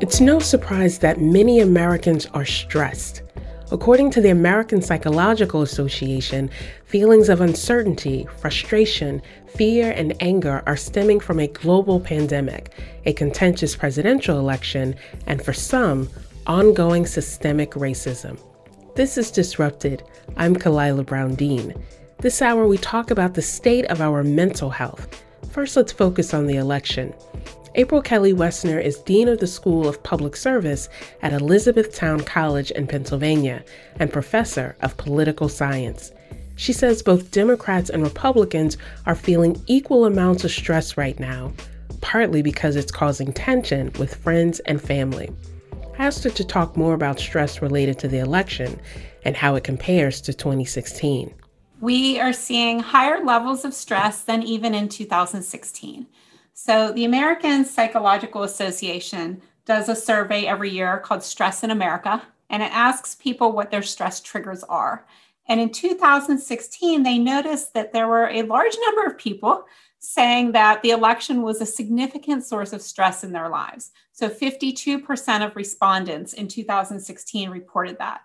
It's no surprise that many Americans are stressed. According to the American Psychological Association, feelings of uncertainty, frustration, fear, and anger are stemming from a global pandemic, a contentious presidential election, and for some, ongoing systemic racism. This is Disrupted. I'm Khalilah Brown Dean. This hour, we talk about the state of our mental health. First, let's focus on the election. April Kelly Woessner is Dean of the School of Public Service at Elizabethtown College in Pennsylvania and Professor of Political Science. She says both Democrats and Republicans are feeling equal amounts of stress right now, partly because it's causing tension with friends and family. I asked her to talk more about stress related to the election and how it compares to 2016. We are seeing higher levels of stress than even in 2016. So, the American Psychological Association does a survey every year called Stress in America, and it asks people what their stress triggers are. And in 2016, they noticed that there were a large number of people saying that the election was a significant source of stress in their lives. So 52% of respondents in 2016 reported that.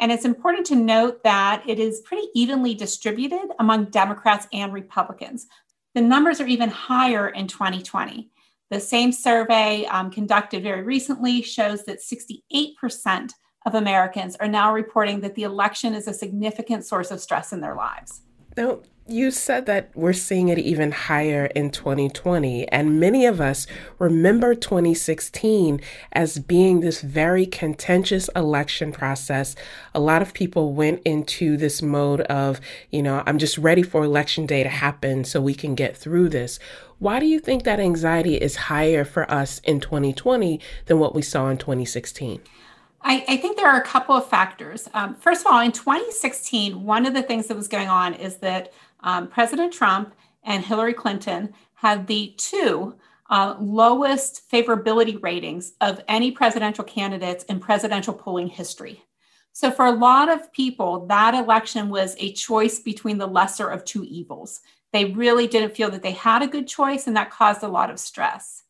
And it's important to note that it is pretty evenly distributed among Democrats and Republicans. The numbers are even higher in 2020. The same survey um, conducted very recently shows that 68% of Americans are now reporting that the election is a significant source of stress in their lives. Now, you said that we're seeing it even higher in 2020, and many of us remember 2016 as being this very contentious election process. A lot of people went into this mode of, you know, I'm just ready for election day to happen so we can get through this. Why do you think that anxiety is higher for us in 2020 than what we saw in 2016? I, I, think there are a couple of factors. Um, first of all, in 2016, one of the things that was going on is that um, President Trump and Hillary Clinton had the two uh, lowest favorability ratings of any presidential candidates in presidential polling history. So, for a lot of people, that election was a choice between the lesser of two evils. They really didn't feel that they had a good choice, and that caused a lot of stress.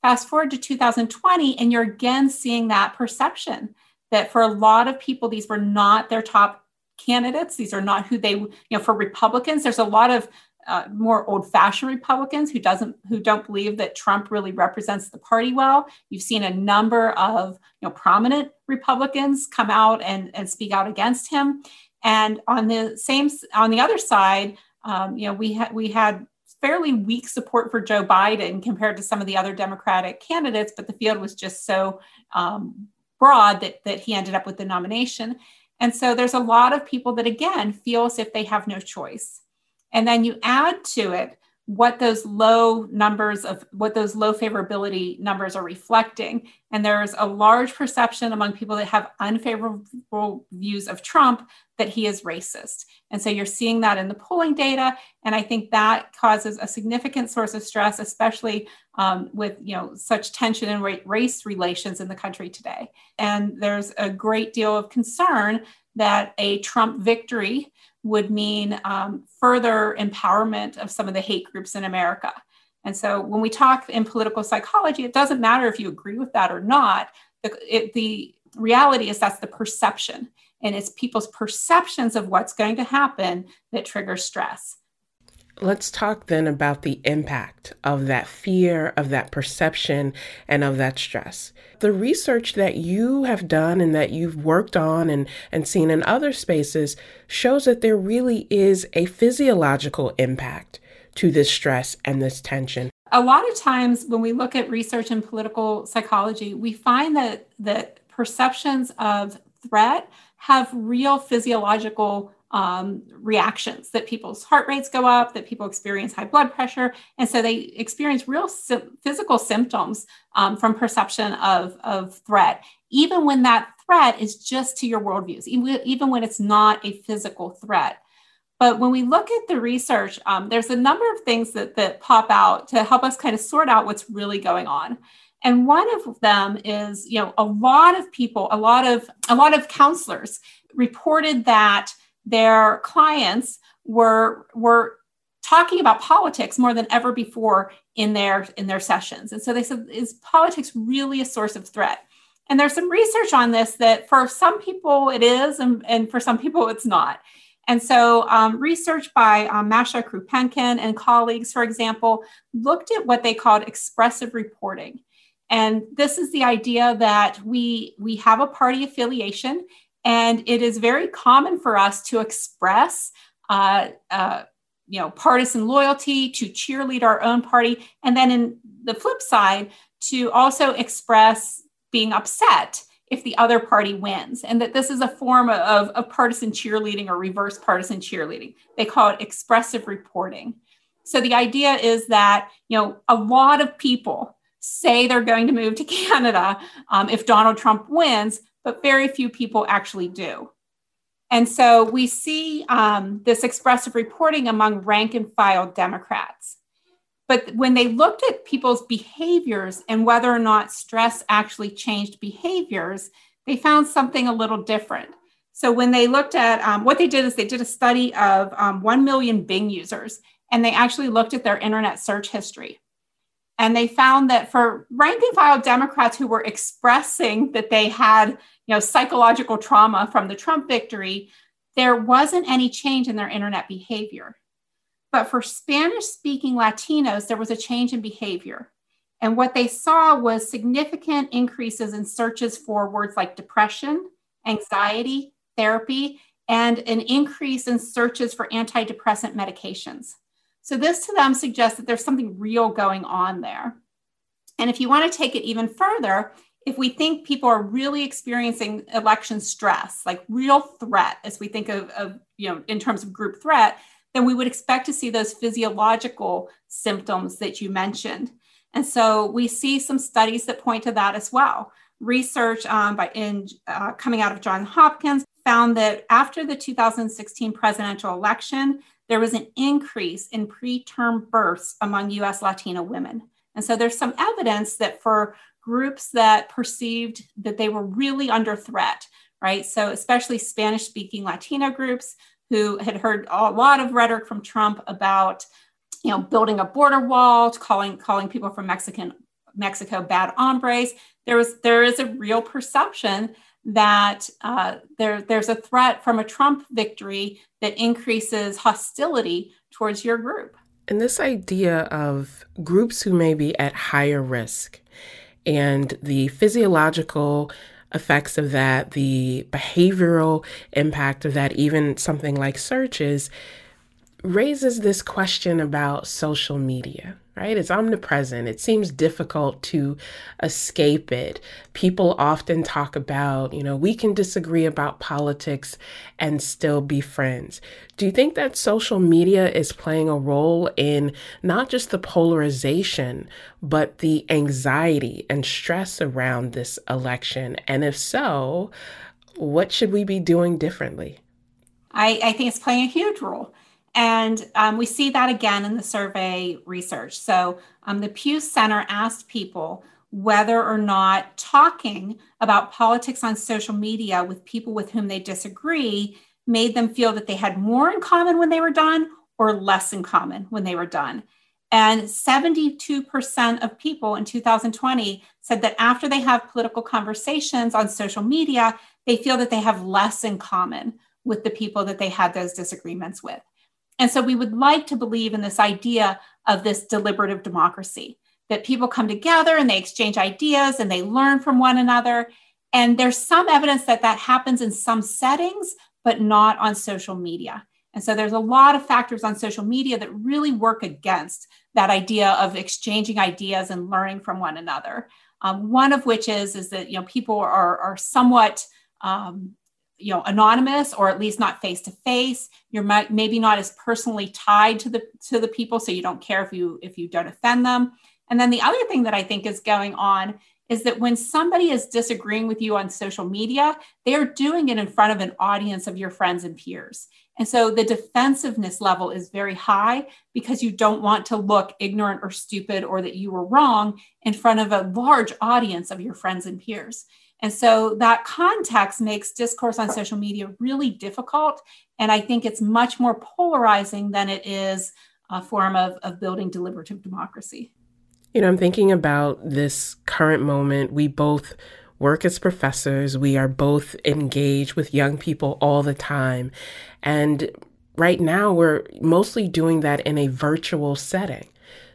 Fast forward to 2020, and you're again seeing that perception that for a lot of people, these were not their top candidates. These are not who they, you know, for Republicans, there's a lot of uh, more old-fashioned Republicans who doesn't who don't believe that Trump really represents the party well. You've seen a number of you know prominent Republicans come out and, and speak out against him. And on the same on the other side, um, you know, we had we had fairly weak support for Joe Biden compared to some of the other Democratic candidates, but the field was just so um, broad that that he ended up with the nomination. And so there's a lot of people that, again, feel as if they have no choice. And then you add to it what those low numbers of what those low favorability numbers are reflecting. And there's a large perception among people that have unfavorable views of Trump that he is racist. And so you're seeing that in the polling data. And I think that causes a significant source of stress, especially um, with you know such tension in race relations in the country today. And there's a great deal of concern that a Trump victory would mean um, further empowerment of some of the hate groups in America. And so when we talk in political psychology, it doesn't matter if you agree with that or not. The, it, the reality is that's the perception. And it's people's perceptions of what's going to happen that trigger stress. Let's talk then about the impact of that fear, of that perception, and of that stress. The research that you have done and that you've worked on and, and seen in other spaces shows that there really is a physiological impact to this stress and this tension. A lot of times when we look at research in political psychology, we find that that perceptions of threat have real physiological um, reactions that people's heart rates go up, that people experience high blood pressure. And so they experience real physical symptoms um, from perception of, of threat, even when that threat is just to your worldviews, even, even when it's not a physical threat. But when we look at the research, um, there's a number of things that, that pop out to help us kind of sort out what's really going on. And one of them is, you know, a lot of people, a lot of a lot of counselors reported that their clients were were talking about politics more than ever before in their in their sessions. And so they said, is politics really a source of threat? And there's some research on this that for some people it is, and, and for some people it's not. And so, um, research by um, Masha Krupenkin and colleagues, for example, looked at what they called expressive reporting. And this is the idea that we, we have a party affiliation, and it is very common for us to express uh, uh, you know, partisan loyalty, to cheerlead our own party, and then in the flip side, to also express being upset if the other party wins, and that this is a form of, of partisan cheerleading or reverse partisan cheerleading. They call it expressive reporting. So the idea is that you know a lot of people say they're going to move to Canada um, if Donald Trump wins, but very few people actually do. And so we see um, this expressive reporting among rank and file Democrats. But when they looked at people's behaviors and whether or not stress actually changed behaviors, they found something a little different. So when they looked at um, what they did is they did a study of um, 1 million Bing users and they actually looked at their internet search history. And they found that for rank and file Democrats who were expressing that they had, you know, psychological trauma from the Trump victory, there wasn't any change in their internet behavior. But for Spanish speaking Latinos, there was a change in behavior. And what they saw was significant increases in searches for words like depression, anxiety, therapy, and an increase in searches for antidepressant medications. So, this to them suggests that there's something real going on there. And if you want to take it even further, if we think people are really experiencing election stress, like real threat, as we think of, of you know, in terms of group threat, then we would expect to see those physiological symptoms that you mentioned. And so we see some studies that point to that as well. Research um, by in uh, coming out of Johns Hopkins found that after the 2016 presidential election, there was an increase in preterm births among US Latino women. And so there's some evidence that for groups that perceived that they were really under threat, right? So, especially Spanish speaking Latino groups who had heard a lot of rhetoric from Trump about, you know, building a border wall, calling calling people from Mexican Mexico bad hombres. There was there is a real perception that uh, there, there's a threat from a Trump victory that increases hostility towards your group. And this idea of groups who may be at higher risk and the physiological effects of that, the behavioral impact of that, even something like searches, raises this question about social media right? It's omnipresent. It seems difficult to escape it. People often talk about, you know, we can disagree about politics and still be friends. Do you think that social media is playing a role in not just the polarization, but the anxiety and stress around this election? And if so, what should we be doing differently? I, I think it's playing a huge role. And um, we see that again in the survey research. So um, the Pew Center asked people whether or not talking about politics on social media with people with whom they disagree made them feel that they had more in common when they were done or less in common when they were done. And 72% of people in 2020 said that after they have political conversations on social media, they feel that they have less in common with the people that they had those disagreements with. And so we would like to believe in this idea of this deliberative democracy that people come together and they exchange ideas and they learn from one another. And there's some evidence that that happens in some settings, but not on social media. And so there's a lot of factors on social media that really work against that idea of exchanging ideas and learning from one another. Um, one of which is is that you know people are are somewhat um, you know anonymous or at least not face to face you're maybe not as personally tied to the to the people so you don't care if you if you don't offend them and then the other thing that i think is going on is that when somebody is disagreeing with you on social media, they are doing it in front of an audience of your friends and peers. And so the defensiveness level is very high because you don't want to look ignorant or stupid or that you were wrong in front of a large audience of your friends and peers. And so that context makes discourse on social media really difficult. And I think it's much more polarizing than it is a form of, of building deliberative democracy. You know, I'm thinking about this current moment. We both work as professors, we are both engaged with young people all the time. And right now, we're mostly doing that in a virtual setting.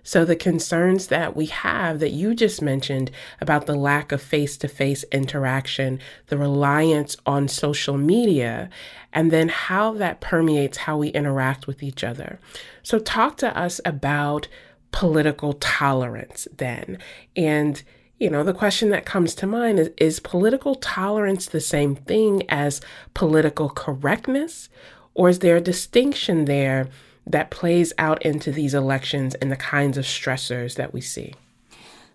So, the concerns that we have that you just mentioned about the lack of face to face interaction, the reliance on social media, and then how that permeates how we interact with each other. So, talk to us about political tolerance then. And you know, the question that comes to mind is Is political tolerance the same thing as political correctness? Or is there a distinction there that plays out into these elections and the kinds of stressors that we see?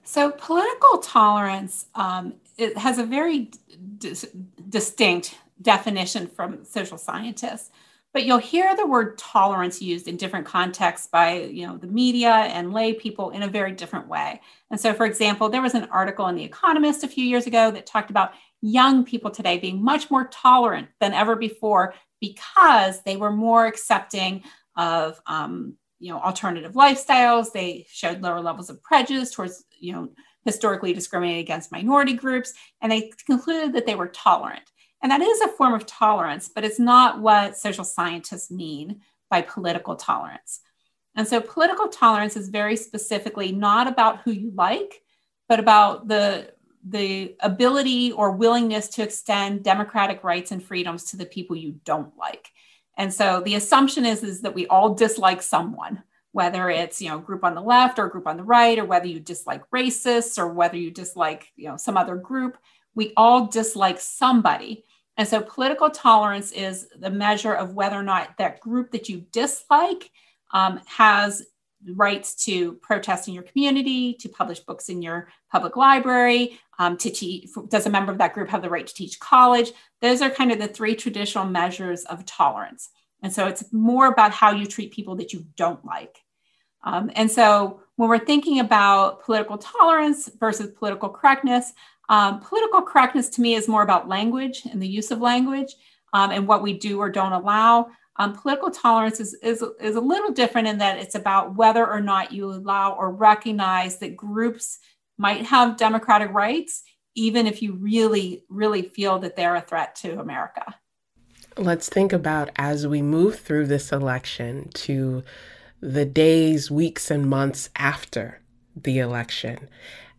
So, political tolerance um, it has a very d- distinct definition from social scientists but you'll hear the word tolerance used in different contexts by you know the media and lay people in a very different way and so for example there was an article in the economist a few years ago that talked about young people today being much more tolerant than ever before because they were more accepting of um, you know alternative lifestyles they showed lower levels of prejudice towards you know historically discriminated against minority groups and they concluded that they were tolerant and that is a form of tolerance, but it's not what social scientists mean by political tolerance. And so political tolerance is very specifically not about who you like, but about the the ability or willingness to extend democratic rights and freedoms to the people you don't like. And so the assumption is, is that we all dislike someone, whether it's you know group on the left or group on the right, or whether you dislike racists or whether you dislike you know some other group. We all dislike somebody. And so political tolerance is the measure of whether or not that group that you dislike um, has rights to protest in your community, to publish books in your public library, um, to teach. Does a member of that group have the right to teach college? Those are kind of the three traditional measures of tolerance. And so it's more about how you treat people that you don't like. Um, and so when we're thinking about political tolerance versus political correctness, um, political correctness to me is more about language and the use of language um, and what we do or don't allow. Um, political tolerance is, is, is a little different in that it's about whether or not you allow or recognize that groups might have democratic rights, even if you really, really feel that they're a threat to America. Let's think about as we move through this election to the days, weeks, and months after the election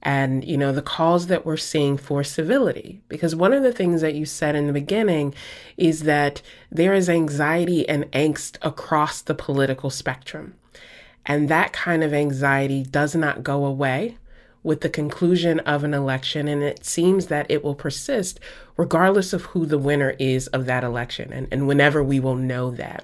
and you know the calls that we're seeing for civility. Because one of the things that you said in the beginning is that there is anxiety and angst across the political spectrum. And that kind of anxiety does not go away with the conclusion of an election and it seems that it will persist regardless of who the winner is of that election and, and whenever we will know that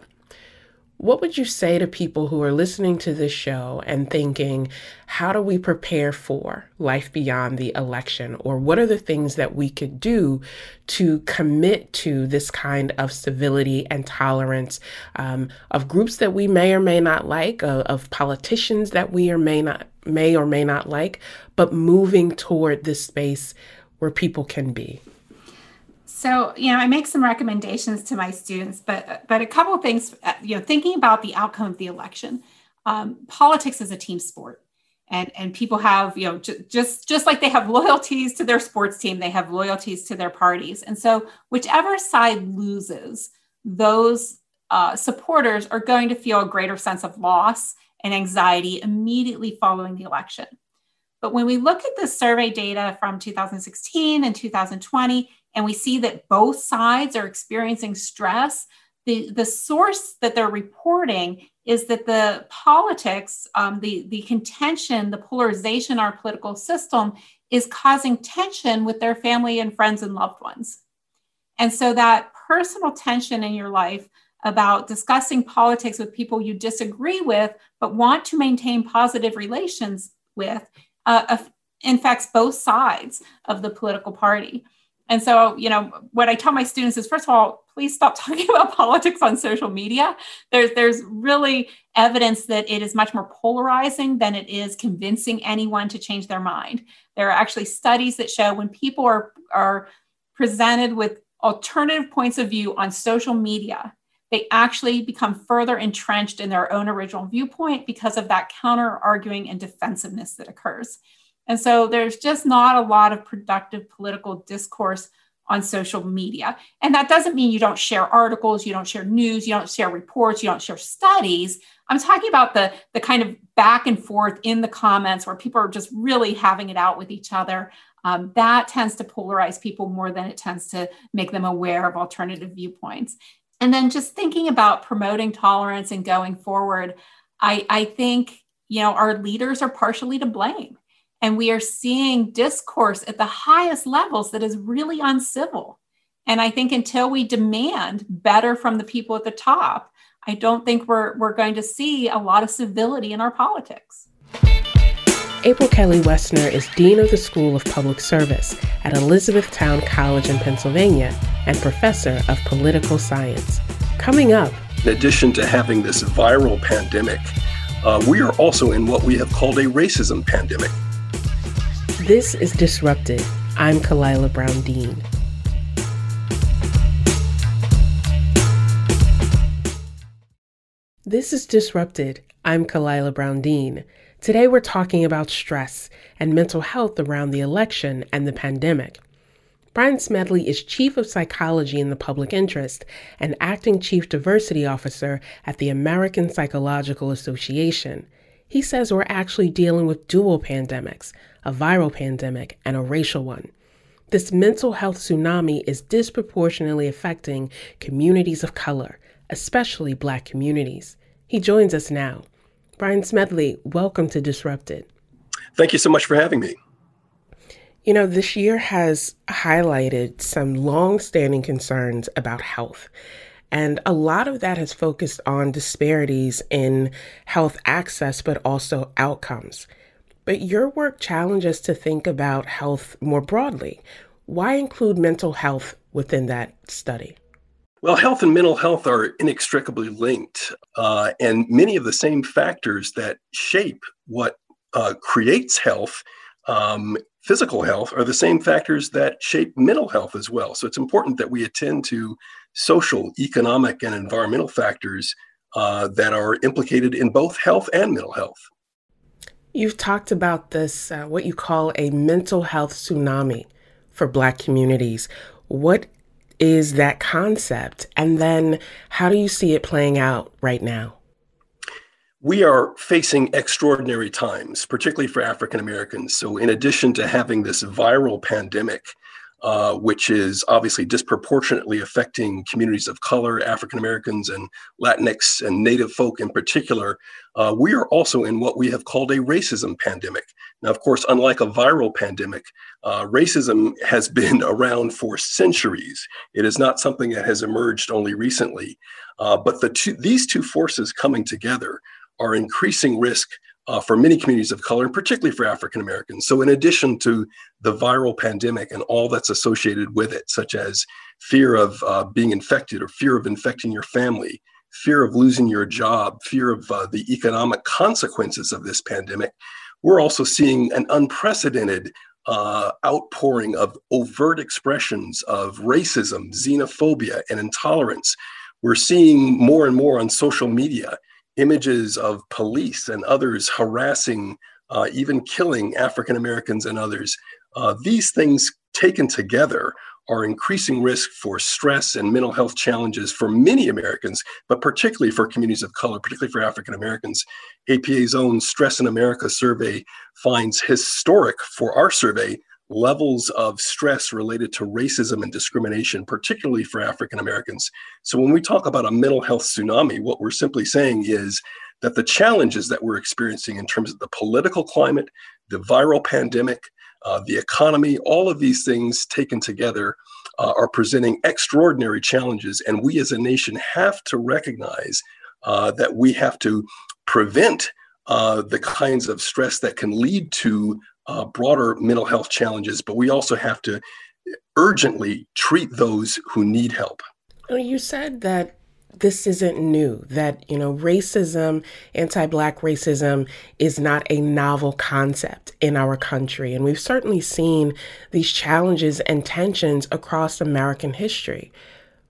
what would you say to people who are listening to this show and thinking, how do we prepare for life beyond the election? Or what are the things that we could do to commit to this kind of civility and tolerance um, of groups that we may or may not like, of, of politicians that we or may not may or may not like, but moving toward this space where people can be? So, you know, I make some recommendations to my students, but but a couple of things, uh, you know, thinking about the outcome of the election. Um, politics is a team sport, and and people have, you know, j- just just like they have loyalties to their sports team, they have loyalties to their parties, and so whichever side loses, those uh, supporters are going to feel a greater sense of loss and anxiety immediately following the election. But when we look at the survey data from 2016 and 2020 and we see that both sides are experiencing stress, the, the source that they're reporting is that the politics, um, the, the contention, the polarization in our political system is causing tension with their family and friends and loved ones. And so that personal tension in your life about discussing politics with people you disagree with, but want to maintain positive relations with, uh, infects both sides of the political party. And so, you know, what I tell my students is first of all, please stop talking about politics on social media. There's there's really evidence that it is much more polarizing than it is convincing anyone to change their mind. There are actually studies that show when people are are presented with alternative points of view on social media, they actually become further entrenched in their own original viewpoint because of that counter arguing and defensiveness that occurs. And so there's just not a lot of productive political discourse on social media. And that doesn't mean you don't share articles, you don't share news, you don't share reports, you don't share studies. I'm talking about the, the kind of back and forth in the comments where people are just really having it out with each other. Um, that tends to polarize people more than it tends to make them aware of alternative viewpoints. And then just thinking about promoting tolerance and going forward, I, I think you know our leaders are partially to blame and we are seeing discourse at the highest levels that is really uncivil. And I think until we demand better from the people at the top, I don't think we're, we're going to see a lot of civility in our politics. April Kelly Woessner is Dean of the School of Public Service at Elizabethtown College in Pennsylvania and Professor of Political Science. Coming up, in addition to having this viral pandemic, uh, we are also in what we have called a racism pandemic. This is Disrupted. I'm Khalilah Brown Dean. This is Disrupted. I'm Khalilah Brown Dean. Today we're talking about stress and mental health around the election and the pandemic. Brian Smedley is Chief of Psychology in the Public Interest and Acting Chief Diversity Officer at the American Psychological Association. He says we're actually dealing with dual pandemics a viral pandemic, and a racial one. This mental health tsunami is disproportionately affecting communities of color, especially Black communities. He joins us now. Brian Smedley, welcome to Disrupted. Thank you so much for having me. You know, this year has highlighted some long standing concerns about health. And a lot of that has focused on disparities in health access, but also outcomes. But your work challenges to think about health more broadly. Why include mental health within that study? Well, health and mental health are inextricably linked, uh, and many of the same factors that shape what uh, creates health, um, physical health, are the same factors that shape mental health as well. So it's important that we attend to social, economic, and environmental factors uh, that are implicated in both health and mental health. You've talked about this, uh, what you call a mental health tsunami for Black communities. What is that concept? And then how do you see it playing out right now? We are facing extraordinary times, particularly for African Americans. So, in addition to having this viral pandemic uh, which is obviously disproportionately affecting communities of color, African Americans, and Latinx and Native folk in particular. Uh, we are also in what we have called a racism pandemic. Now, of course, unlike a viral pandemic, uh, racism has been around for centuries. It is not something that has emerged only recently. Uh, but the two, these two forces coming together are increasing risk uh, for many communities of color, and particularly for African Americans. So, in addition to the viral pandemic and all that's associated with it, such as fear of uh, being infected or fear of infecting your family, fear of losing your job, fear of uh, the economic consequences of this pandemic, we're also seeing an unprecedented uh, outpouring of overt expressions of racism, xenophobia, and intolerance. We're seeing more and more on social media images of police and others harassing, uh, even killing African Americans and others. Uh, these things taken together are increasing risk for stress and mental health challenges for many Americans, but particularly for communities of color, particularly for African Americans. APA's own Stress in America survey finds historic for our survey levels of stress related to racism and discrimination, particularly for African Americans. So, when we talk about a mental health tsunami, what we're simply saying is that the challenges that we're experiencing in terms of the political climate, the viral pandemic, uh, the economy, all of these things taken together uh, are presenting extraordinary challenges. And we as a nation have to recognize uh, that we have to prevent uh, the kinds of stress that can lead to uh, broader mental health challenges, but we also have to urgently treat those who need help. You said that this isn't new, that, you know, racism, anti Black racism is not a novel concept in our country. And we've certainly seen these challenges and tensions across American history.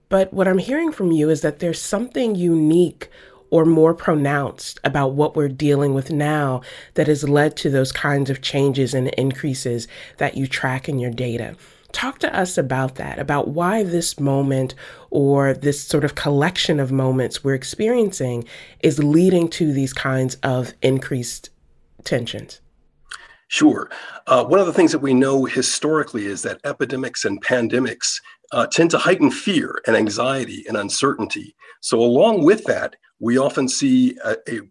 But what I'm hearing from you is that there's something unique or more pronounced about what we're dealing with now that has led to those kinds of changes and increases that you track in your data. Talk to us about that, about why this moment or this sort of collection of moments we're experiencing is leading to these kinds of increased tensions. Sure. Uh, one of the things that we know historically is that epidemics and pandemics uh, tend to heighten fear and anxiety and uncertainty. So, along with that, we often see a, a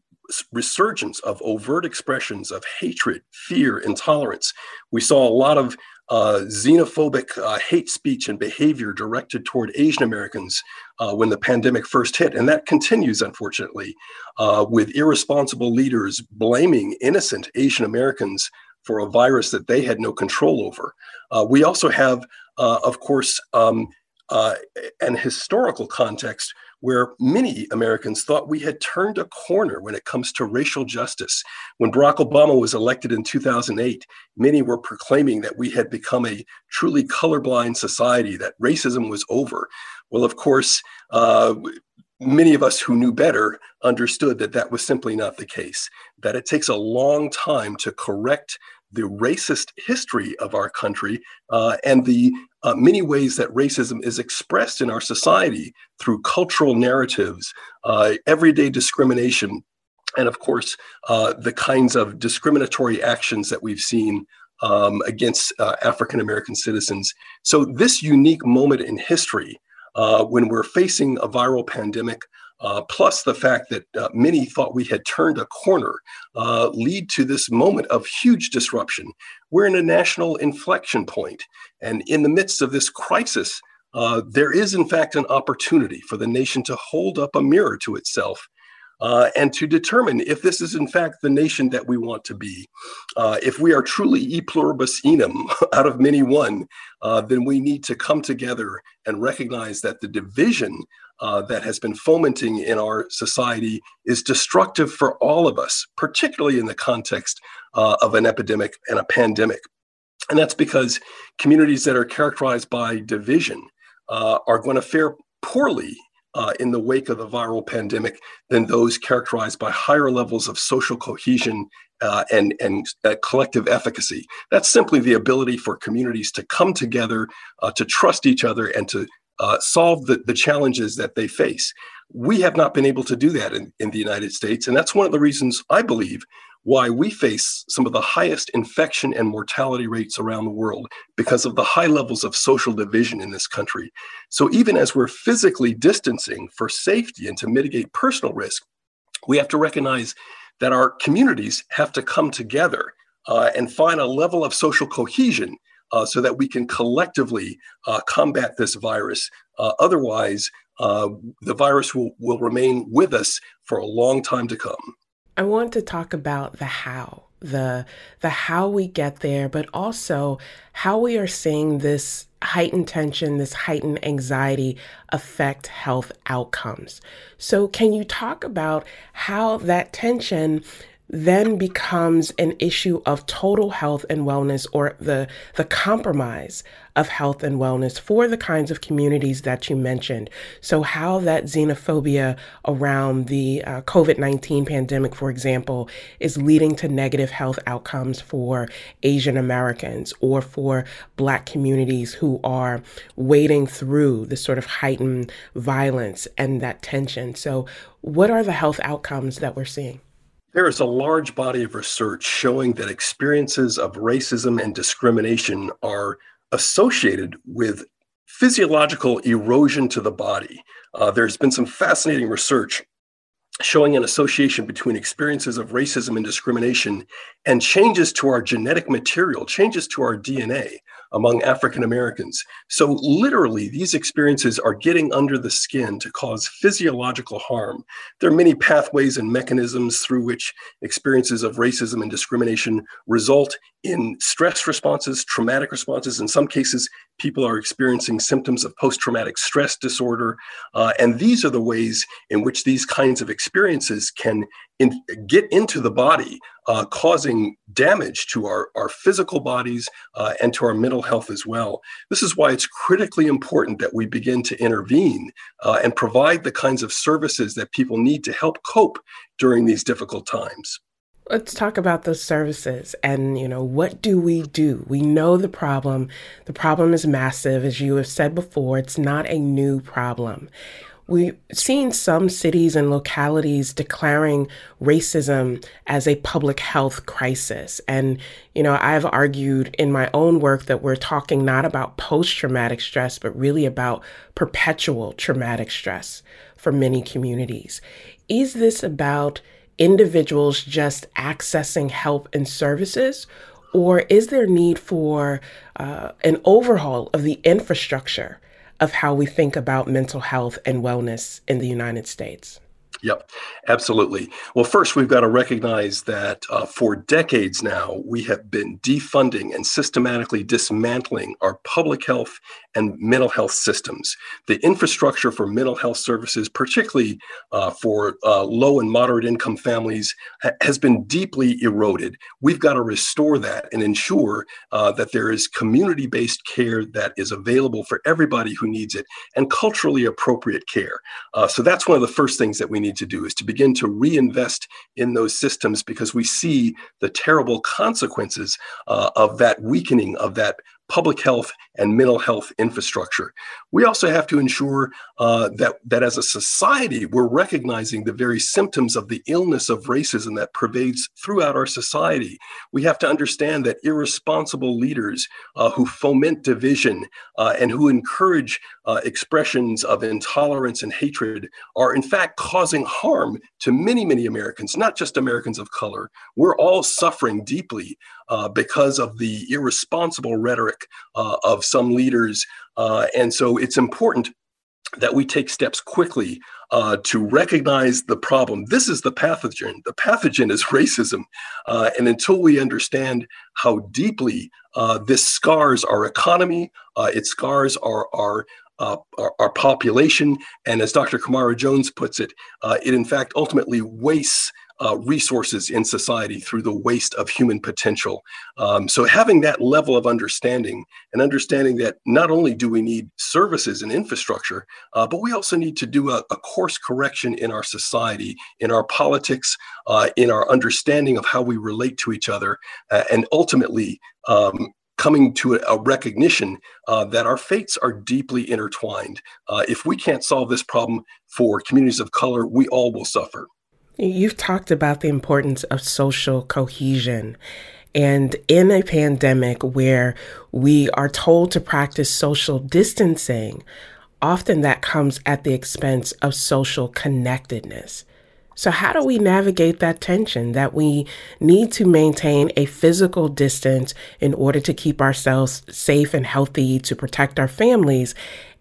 resurgence of overt expressions of hatred, fear, intolerance. We saw a lot of uh, xenophobic uh, hate speech and behavior directed toward Asian Americans uh, when the pandemic first hit. And that continues, unfortunately, uh, with irresponsible leaders blaming innocent Asian Americans for a virus that they had no control over. Uh, we also have, uh, of course, um, an historical context where many Americans thought we had turned a corner when it comes to racial justice. When Barack Obama was elected in 2008, many were proclaiming that we had become a truly colorblind society, that racism was over. Well, of course, uh, many of us who knew better understood that that was simply not the case, that it takes a long time to correct the racist history of our country uh, and the uh, many ways that racism is expressed in our society through cultural narratives, uh, everyday discrimination, and of course, uh, the kinds of discriminatory actions that we've seen um, against uh, African American citizens. So, this unique moment in history, uh, when we're facing a viral pandemic, uh, plus the fact that uh, many thought we had turned a corner, uh, lead to this moment of huge disruption. We're in a national inflection point, and in the midst of this crisis, uh, there is in fact an opportunity for the nation to hold up a mirror to itself uh, and to determine if this is in fact the nation that we want to be. Uh, if we are truly e pluribus unum, out of many one, then we need to come together and recognize that the division uh, that has been fomenting in our society is destructive for all of us, particularly in the context uh, of an epidemic and a pandemic. And that's because communities that are characterized by division uh, are going to fare poorly uh, in the wake of the viral pandemic than those characterized by higher levels of social cohesion uh, and, and uh, collective efficacy. That's simply the ability for communities to come together, uh, to trust each other, and to uh, solve the, the challenges that they face. We have not been able to do that in, in the United States. And that's one of the reasons I believe why we face some of the highest infection and mortality rates around the world because of the high levels of social division in this country. So even as we're physically distancing for safety and to mitigate personal risk, we have to recognize that our communities have to come together uh, and find a level of social cohesion uh, so that we can collectively uh, combat this virus. Uh, otherwise, uh, the virus will, will remain with us for a long time to come. I want to talk about the how, the the how we get there, but also how we are seeing this heightened tension, this heightened anxiety affect health outcomes. So, can you talk about how that tension then becomes an issue of total health and wellness or the the compromise of health and wellness for the kinds of communities that you mentioned. So how that xenophobia around the uh, covid-19 pandemic for example is leading to negative health outcomes for asian americans or for black communities who are wading through this sort of heightened violence and that tension. So what are the health outcomes that we're seeing there is a large body of research showing that experiences of racism and discrimination are associated with physiological erosion to the body. Uh, there's been some fascinating research showing an association between experiences of racism and discrimination and changes to our genetic material, changes to our DNA among African Americans. So, literally, these experiences are getting under the skin to cause physiological harm. There are many pathways and mechanisms through which experiences of racism and discrimination result in stress responses, traumatic responses. In some cases, people are experiencing symptoms of post traumatic stress disorder. Uh, and these are the ways in which these kinds of experiences can in, get into the body, uh, causing damage to our, our physical bodies uh, and to our mental health as well. This is why it's critically important that we begin to intervene uh, and provide the kinds of services that people need to help cope during these difficult times. Let's talk about those services and, you know, what do we do? We know the problem. The problem is massive. As you have said before, it's not a new problem. We've seen some cities and localities declaring racism as a public health crisis. And, you know, I've argued in my own work that we're talking not about post traumatic stress, but really about perpetual traumatic stress for many communities. Is this about individuals just accessing help and services? Or is there need for uh, an overhaul of the infrastructure of how we think about mental health and wellness in the United States? Yep, absolutely. Well, first, we've got to recognize that uh, for decades now, we have been defunding and systematically dismantling our public health and mental health systems. The infrastructure for mental health services, particularly uh, for uh, low and moderate income families, ha- has been deeply eroded. We've got to restore that and ensure uh, that there is community based care that is available for everybody who needs it and culturally appropriate care. Uh, so that's one of the first things that we need to do is to begin to reinvest in those systems because we see the terrible consequences uh, of that weakening of that public health and mental health infrastructure. We also have to ensure uh, that, that as a society, we're recognizing the very symptoms of the illness of racism that pervades throughout our society. We have to understand that irresponsible leaders uh, who foment division uh, and who encourage uh, expressions of intolerance and hatred are, in fact, causing harm to many, many Americans, not just Americans of color. We're all suffering deeply uh, because of the irresponsible rhetoric uh, of some leaders. Uh, and so it's important that we take steps quickly uh, to recognize the problem. This is the pathogen. The pathogen is racism. Uh, and until we understand how deeply uh, this scars our economy, uh, it scars our, our, uh, our, our, population, and as Dr. Camara Jones puts it, uh, it in fact ultimately wastes uh, resources in society through the waste of human potential. Um, so, having that level of understanding and understanding that not only do we need services and infrastructure, uh, but we also need to do a, a, course correction in our society, in our politics, uh, in our understanding of how we relate to each other, uh, and ultimately. Um, coming to a, recognition uh, that our fates are deeply intertwined. Uh, if we can't solve this problem for communities of color, we all will suffer. You've talked about the importance of social cohesion. And in a pandemic where we are told to practice social distancing, often that comes at the expense of social connectedness. So, how do we navigate that tension that we need to maintain a physical distance in order to keep ourselves safe and healthy, to protect our families,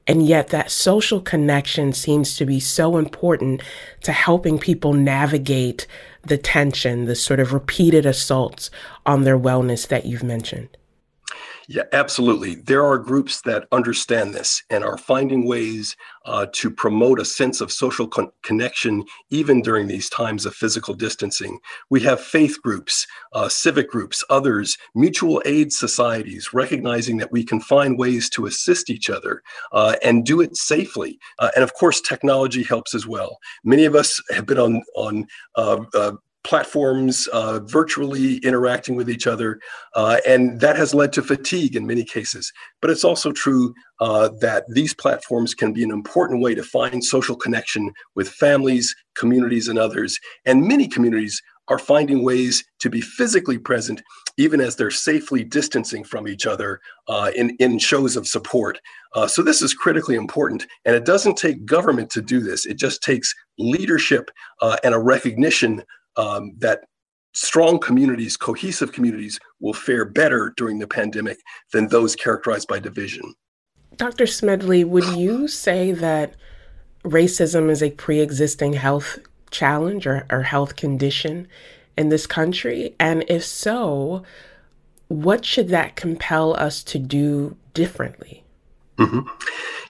and yet, that social connection seems to be so important to helping people navigate the tension, the sort of repeated assaults on their wellness that you've mentioned. Yeah, absolutely. There are groups that understand this and are finding ways uh, to promote a sense of social con- connection even during these times of physical distancing. We have faith groups, uh, civic groups, others, mutual aid societies, recognizing that we can find ways to assist each other uh, and do it safely. Uh, and of course, technology helps as well. Many of us have been on on uh, uh, platforms uh, virtually interacting with each other. Uh, and that has led to fatigue in many cases. But it's also true uh, that these platforms can be an important way to find social connection with families, communities, and others. And many communities are finding ways to be physically present even as they're safely distancing from each other uh, in, in shows of support. Uh, so this is critically important. And it doesn't take government to do this. It just takes leadership uh, and a recognition um, that strong communities, cohesive communities, will fare better during the pandemic than those characterized by division. Dr. Smedley, would you say that racism is a pre existing health challenge or, or health condition in this country? And if so, what should that compel us to do differently? Mm-hmm.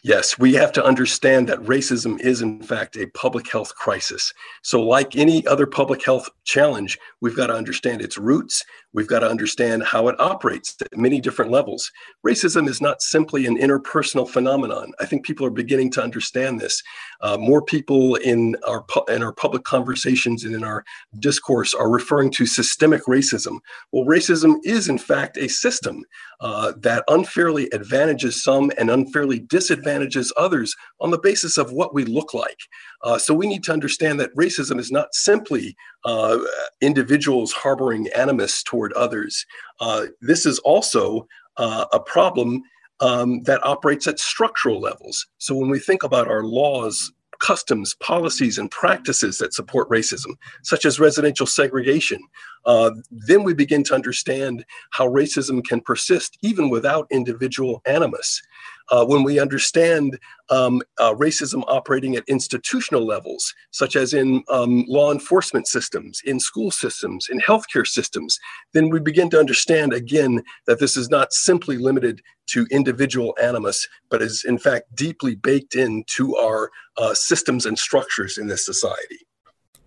Yes, we have to understand that racism is, in fact, a public health crisis. So, like any other public health challenge, we've got to understand its roots. We've got to understand how it operates at many different levels. Racism is not simply an interpersonal phenomenon. I think people are beginning to understand this. Uh, more people in our in our public conversations and in our discourse are referring to systemic racism. Well, racism is, in fact, a system uh, that unfairly advantages some and unfairly disadvantages others on the basis of what we look like. Uh, so we need to understand that racism is not simply uh, individuals harboring animus toward others. Uh, this is also uh, a problem um, that operates at structural levels. So when we think about our laws customs, policies, and practices that support racism, such as residential segregation, uh, then we begin to understand how racism can persist even without individual animus. Uh, when we understand um, uh, racism operating at institutional levels, such as in um, law enforcement systems, in school systems, in healthcare systems, then we begin to understand again that this is not simply limited to individual animus, but is in fact deeply baked into our uh, systems and structures in this society.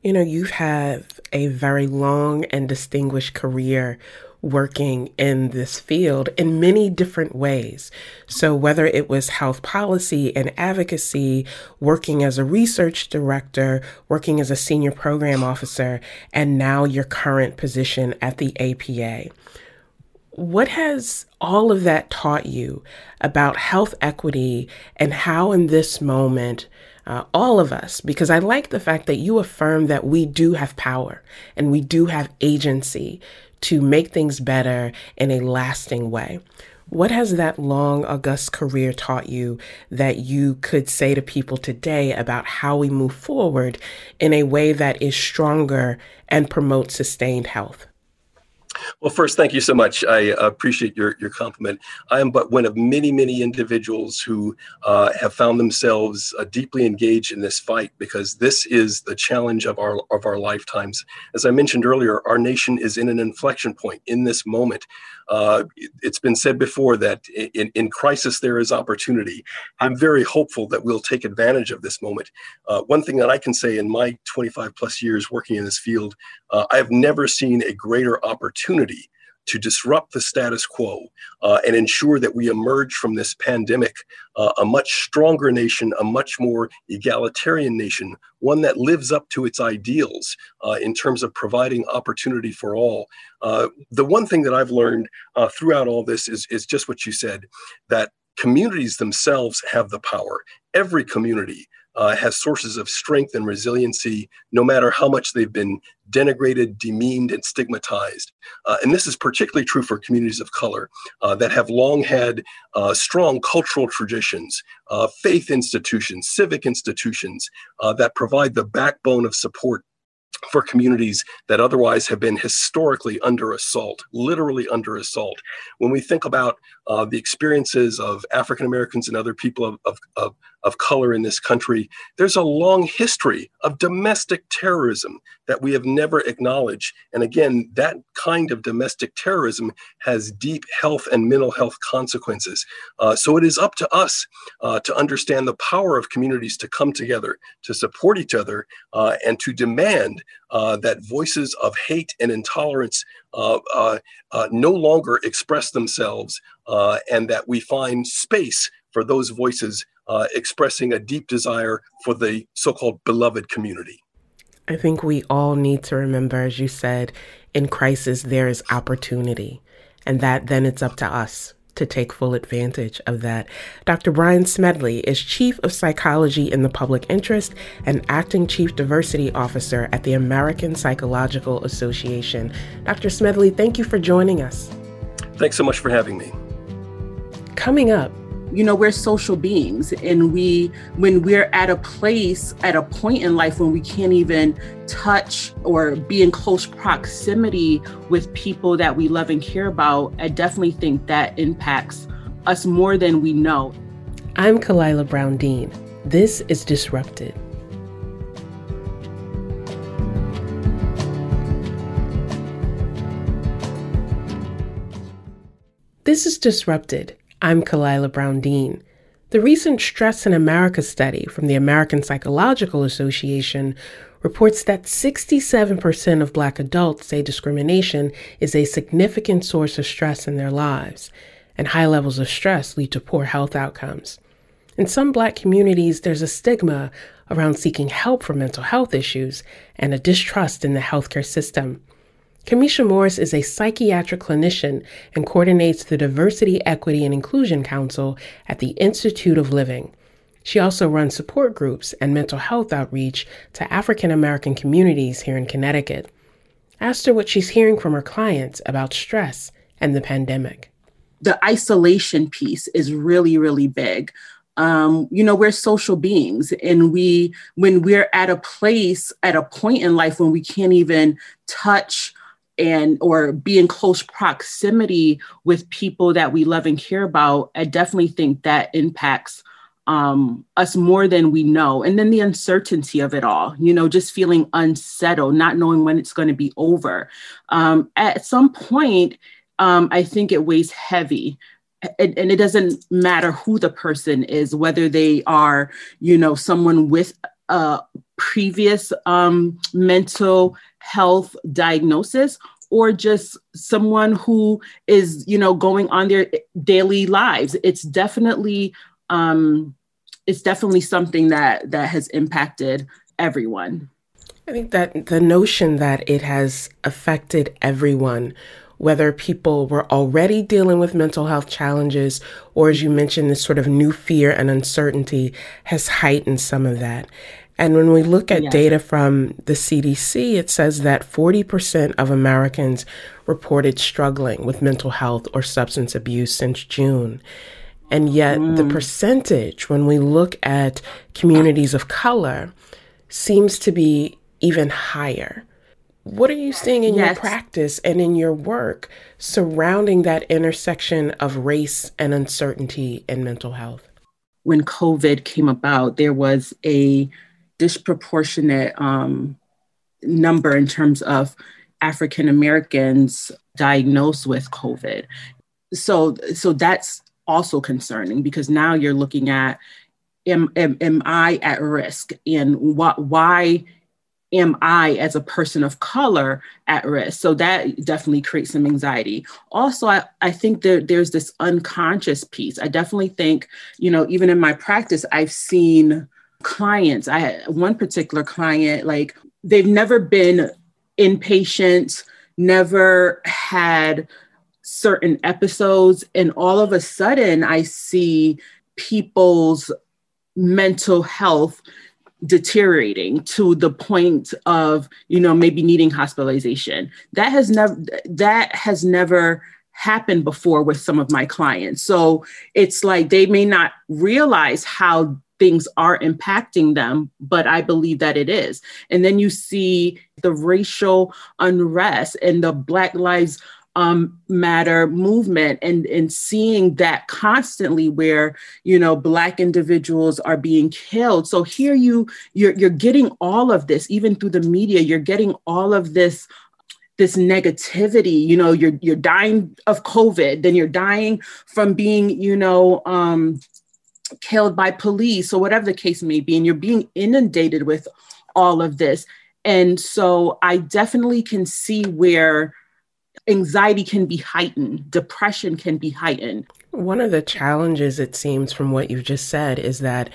You know, you've had a very long and distinguished career working in this field in many different ways. So, whether it was health policy and advocacy, working as a research director, working as a senior program officer, and now your current position at the APA. What has all of that taught you about health equity and how, in this moment, uh, all of us, because I like the fact that you affirm that we do have power and we do have agency to make things better in a lasting way. What has that long, august career taught you that you could say to people today about how we move forward in a way that is stronger and promotes sustained health? Well, first, thank you so much. I appreciate your, your compliment. I am but one of many, many individuals who uh, have found themselves uh, deeply engaged in this fight because this is the challenge of our of our lifetimes. As I mentioned earlier, our nation is in an inflection point in this moment. Uh, it's been said before that in, in crisis there is opportunity. I'm very hopeful that we'll take advantage of this moment. Uh, one thing that I can say in my 25 plus years working in this field, uh, I have never seen a greater opportunity to disrupt the status quo uh, and ensure that we emerge from this pandemic uh, a much stronger nation, a much more egalitarian nation, one that lives up to its ideals uh, in terms of providing opportunity for all. Uh, the one thing that I've learned uh, throughout all this is, is just what you said that communities themselves have the power. Every community uh, has sources of strength and resiliency, no matter how much they've been denigrated, demeaned, and stigmatized. Uh, and this is particularly true for communities of color uh, that have long had uh, strong cultural traditions, uh, faith institutions, civic institutions uh, that provide the backbone of support for communities that otherwise have been historically under assault, literally under assault. When we think about uh, the experiences of African Americans and other people of, of, of, of, color in this country, there's a long history of domestic terrorism that we have never acknowledged. And again, that kind of domestic terrorism has deep health and mental health consequences. Uh, so it is up to us uh, to understand the power of communities to come together, to support each other, uh, and to demand uh, that voices of hate and intolerance uh, uh, no longer express themselves and that we find space for those voices uh, expressing a deep desire for the so called beloved community. I think we all need to remember, as you said, in crisis, there is opportunity, and that then it's up to us to take full advantage of that. Dr. Brian Smedley is Chief of Psychology in the Public Interest and Acting Chief Diversity Officer at the American Psychological Association. Dr. Smedley, thank you for joining us. Thanks so much for having me. Coming up, you know we're social beings and we when we're at a place at a point in life when we can't even touch or be in close proximity with people that we love and care about i definitely think that impacts us more than we know. I'm Khalilah brown dean this is disrupted. This is Disrupted. I'm Khalilah Brown Dean. The recent Stress in America study from the American Psychological Association reports that 67% of Black adults say discrimination is a significant source of stress in their lives, and high levels of stress lead to poor health outcomes. In some Black communities, there's a stigma around seeking help for mental health issues and a distrust in the healthcare system. Kamisha Morris is a psychiatric clinician and coordinates the Diversity, Equity, and Inclusion Council at the Institute of Living. She also runs support groups and mental health outreach to African American communities here in Connecticut. Asked her what she's hearing from her clients about stress and the pandemic. The isolation piece is really, really big. Um, you know, we're social beings, and we, when we're at a place, at a point in life when we can't even touch and or be in close proximity with people that we love and care about, I definitely think that impacts um, us more than we know. And then the uncertainty of it all, you know, just feeling unsettled, not knowing when it's going to be over. Um, at some point, um, I think it weighs heavy. And, and it doesn't matter who the person is, whether they are, you know, someone with a previous um, mental health diagnosis or just someone who is you know going on their daily lives. It's definitely um it's definitely something that that has impacted everyone. I think that the notion that it has affected everyone whether people were already dealing with mental health challenges or as you mentioned this sort of new fear and uncertainty has heightened some of that and when we look at yes. data from the CDC, it says that 40% of Americans reported struggling with mental health or substance abuse since June. And yet, mm. the percentage, when we look at communities of color, seems to be even higher. What are you seeing in yes. your practice and in your work surrounding that intersection of race and uncertainty in mental health? When COVID came about, there was a disproportionate um, number in terms of African Americans diagnosed with COVID. So, so that's also concerning because now you're looking at am, am, am I at risk and what, why am I, as a person of color, at risk? So that definitely creates some anxiety. Also, I, I think that there's this unconscious piece. I definitely think, you know, even in my practice, I've seen clients. I had one particular client, like they've never been inpatient, never had certain episodes. And all of a sudden, I see people's mental health deteriorating to the point of you know maybe needing hospitalization that has never that has never happened before with some of my clients so it's like they may not realize how things are impacting them, but I believe that it is. And then you see the racial unrest and the Black Lives um, matter movement and and seeing that constantly where you know black individuals are being killed so here you you're, you're getting all of this even through the media you're getting all of this this negativity you know you're you're dying of covid then you're dying from being you know um killed by police or whatever the case may be and you're being inundated with all of this. And so i definitely can see where anxiety can be heightened depression can be heightened. One of the challenges it seems from what you've just said is that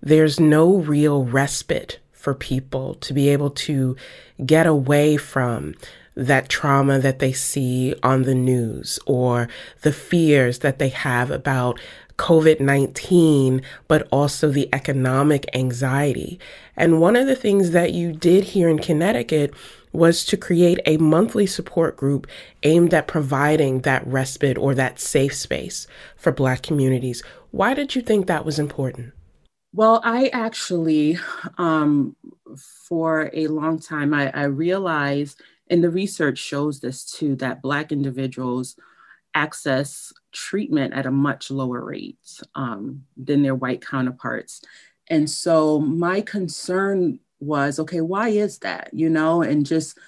there's no real respite for people to be able to get away from that trauma that they see on the news or the fears that they have about COVID 19, but also the economic anxiety. And one of the things that you did here in Connecticut was to create a monthly support group aimed at providing that respite or that safe space for Black communities. Why did you think that was important? Well, I actually, um, for a long time, I, I realized, and the research shows this too, that Black individuals access treatment at a much lower rate um, than their white counterparts. And so my concern was, okay, why is that? You know, and just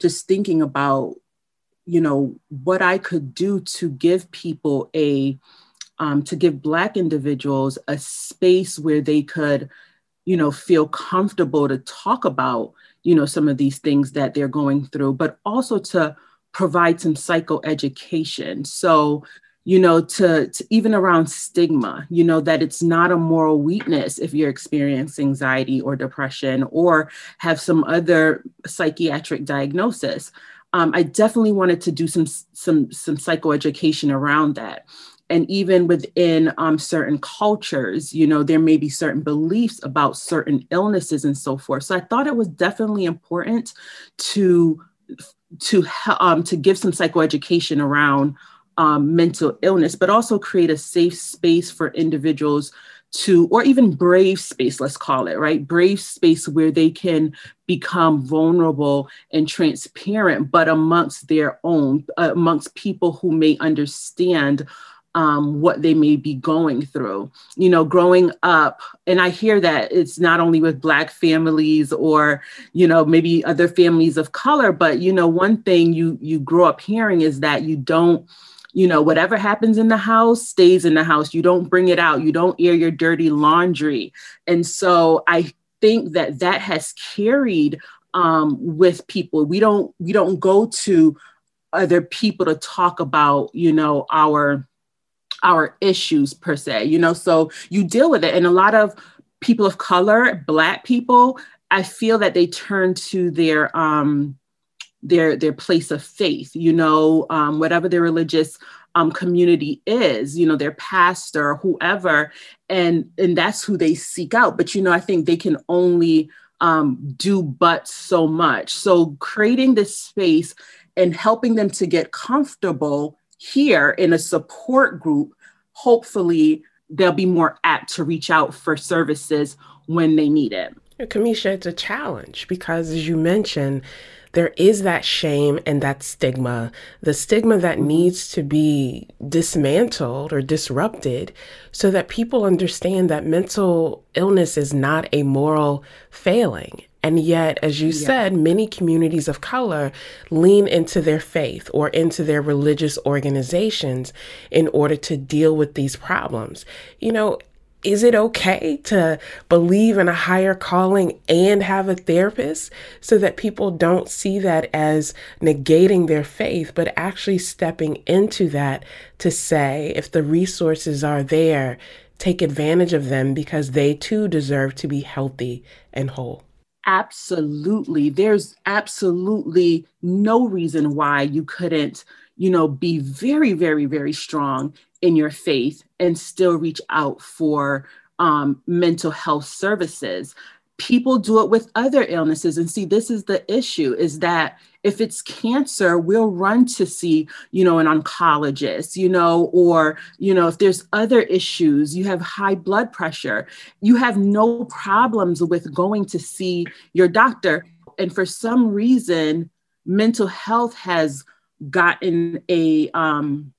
just thinking about you know, what I could do to give people a, um, to give Black individuals a space where they could, you know, feel comfortable to talk about, you know, some of these things that they're going through, but also to provide some psychoeducation. So, you know, to, to, even around stigma, you know, that it's not a moral weakness if you're experiencing anxiety or depression or have some other psychiatric diagnosis. Um, I definitely wanted to do some some some psychoeducation around that. And even within um, certain cultures, you know, there may be certain beliefs about certain illnesses and so forth. So I thought it was definitely important to to um, to give some psychoeducation around um, mental illness, but also create a safe space for individuals to, or even brave space, let's call it, right? Brave space where they can become vulnerable and transparent, but amongst their own, uh, amongst people who may understand um, what they may be going through. You know, growing up, and I hear that it's not only with Black families or, you know, maybe other families of color, but you know, one thing you you grow up hearing is that you don't you know, whatever happens in the house stays in the house. You don't bring it out. You don't air your dirty laundry. And so I think that that has carried um, with people. We don't we don't go to other people to talk about, you know, our our issues per se. You know, so you deal with it, and a lot of people of color, Black people, I feel that they turn to their um, their their place of faith you know um, whatever their religious um, community is you know their pastor whoever and and that's who they seek out. But you know i think they can only um, do but so much. So creating this space and helping them to get comfortable here in a support group hopefully they'll be more apt to reach out for services when they need it. Kamisha, it's a challenge because, as you mentioned, there is that shame and that stigma, the stigma that mm-hmm. needs to be dismantled or disrupted so that people understand that mental illness is not a moral failing. And yet, as you yeah. said, many communities of color lean into their faith or into their religious organizations in order to deal with these problems. You know, is it okay to believe in a higher calling and have a therapist so that people don't see that as negating their faith, but actually stepping into that to say, if the resources are there, take advantage of them because they too deserve to be healthy and whole? Absolutely. There's absolutely no reason why you couldn't, you know, be very, very, very strong in your faith and still reach out for um, mental health services. People do it with other illnesses and see this is the issue is that if it's cancer we'll run to see you know an oncologist you know or you know if there's other issues you have high blood pressure you have no problems with going to see your doctor. And for some reason mental health has gotten a um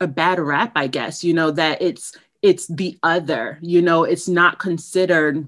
a bad rap, I guess, you know, that it's it's the other, you know, it's not considered,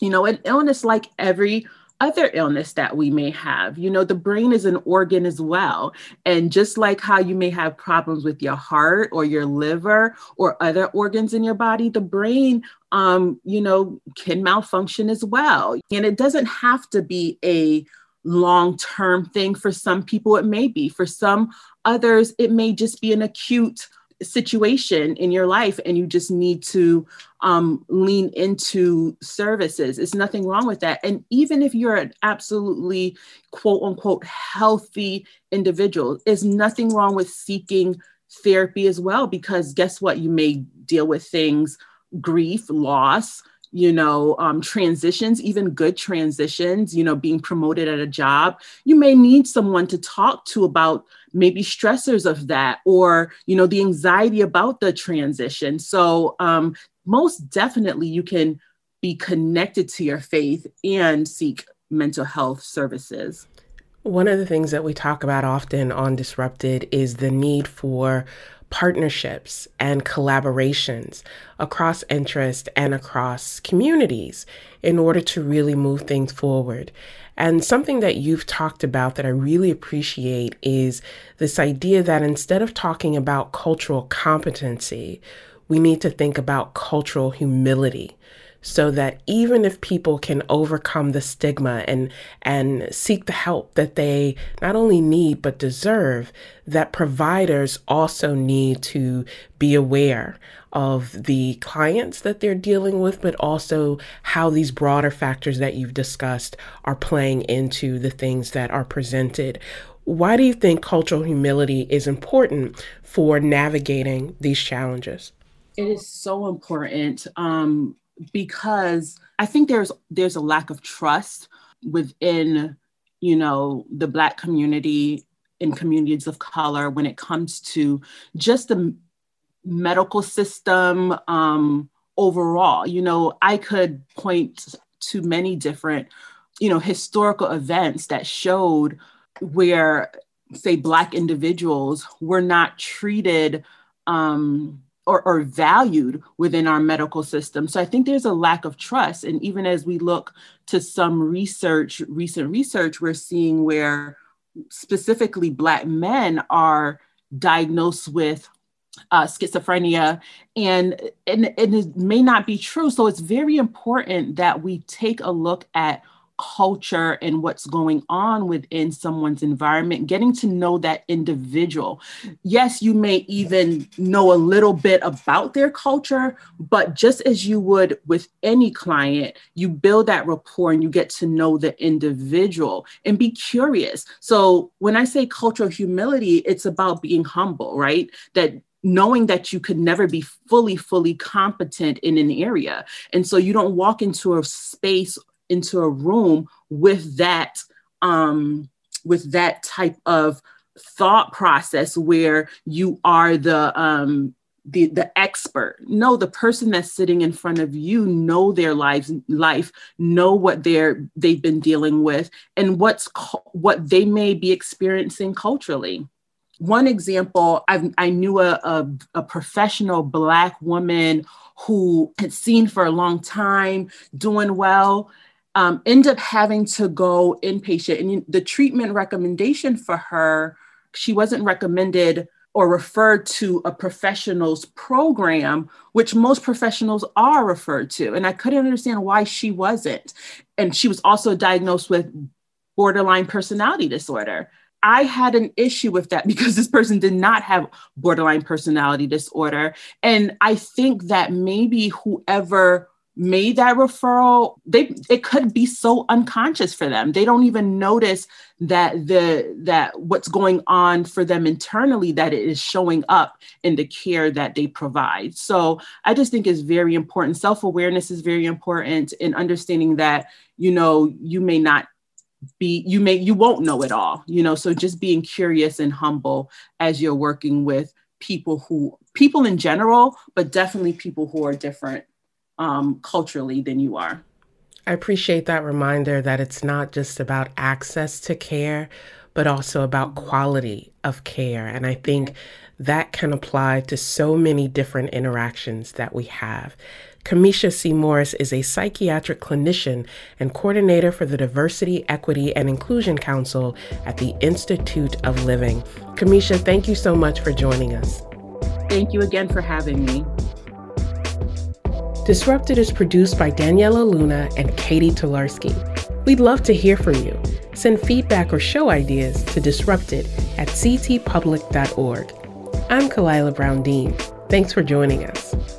you know, an illness like every other illness that we may have. You know, the brain is an organ as well. And just like how you may have problems with your heart or your liver or other organs in your body, the brain, um, you know, can malfunction as well. And it doesn't have to be a long term thing. For some people, it may be. For some others, it may just be an acute situation in your life and you just need to um, lean into services. It's nothing wrong with that. And even if you're an absolutely quote unquote healthy individual, there's nothing wrong with seeking therapy as well, because guess what? You may deal with things, grief, loss, you know, um, transitions, even good transitions, you know, being promoted at a job, you may need someone to talk to about maybe stressors of that or, you know, the anxiety about the transition. So, um, most definitely, you can be connected to your faith and seek mental health services. One of the things that we talk about often on Disrupted is the need for partnerships and collaborations across interest and across communities in order to really move things forward. And something that you've talked about that I really appreciate is this idea that instead of talking about cultural competency, we need to think about cultural humility so that even if people can overcome the stigma and and seek the help that they not only need but deserve that providers also need to be aware of the clients that they're dealing with but also how these broader factors that you've discussed are playing into the things that are presented. Why do you think cultural humility is important for navigating these challenges? It is so important. Um, because I think there's there's a lack of trust within you know the black community and communities of color when it comes to just the medical system um, overall. You know, I could point to many different you know historical events that showed where say black individuals were not treated um, or, or valued within our medical system. So I think there's a lack of trust. And even as we look to some research, recent research, we're seeing where specifically Black men are diagnosed with uh, schizophrenia and, and, and it may not be true. So it's very important that we take a look at culture and what's going on within someone's environment, getting to know that individual. Yes, you may even know a little bit about their culture, but just as you would with any client, you build that rapport and you get to know the individual and be curious. So when I say cultural humility, it's about being humble, right? That knowing that you could never be fully fully competent in an area and so you don't walk into a space into a room with that um, with that type of thought process where you are the um, the the expert. No the person that's sitting in front of you know their lives life know what they're they've been dealing with and what's what they may be experiencing culturally. One example I've, i knew a, a, a professional black woman who had seen for a long time doing well um, end up having to go inpatient. And the treatment recommendation for her, she wasn't recommended or referred to a professional's program, which most professionals are referred to. And I couldn't understand why she wasn't. And she was also diagnosed with borderline personality disorder. I had an issue with that because this person did not have borderline personality disorder. And I think that maybe whoever made that referral they it could be so unconscious for them. They don't even notice that the that what's going on for them internally that it is showing up in the care that they provide. So i just think it's very important. Self-awareness is very important in understanding that you know you may not be you may you won't know it all you know? So just being curious and humble as you're working with people who people in general but definitely people who are different um, culturally than you are. I appreciate that reminder that it's not just about access to care, but also about quality of care. And I think that can apply to so many different interactions that we have. Kamisha C. Morris is a psychiatric clinician and coordinator for the Diversity, Equity, and Inclusion Council at the Institute of Living. Kamisha, thank you so much for joining us. Thank you again for having me. Disrupted is produced by Daniela Luna and Katie Tolarski. We'd love to hear from you. Send feedback or show ideas to disrupted at ctpublic.org. I'm Khalilah Brown Dean. Thanks for joining us.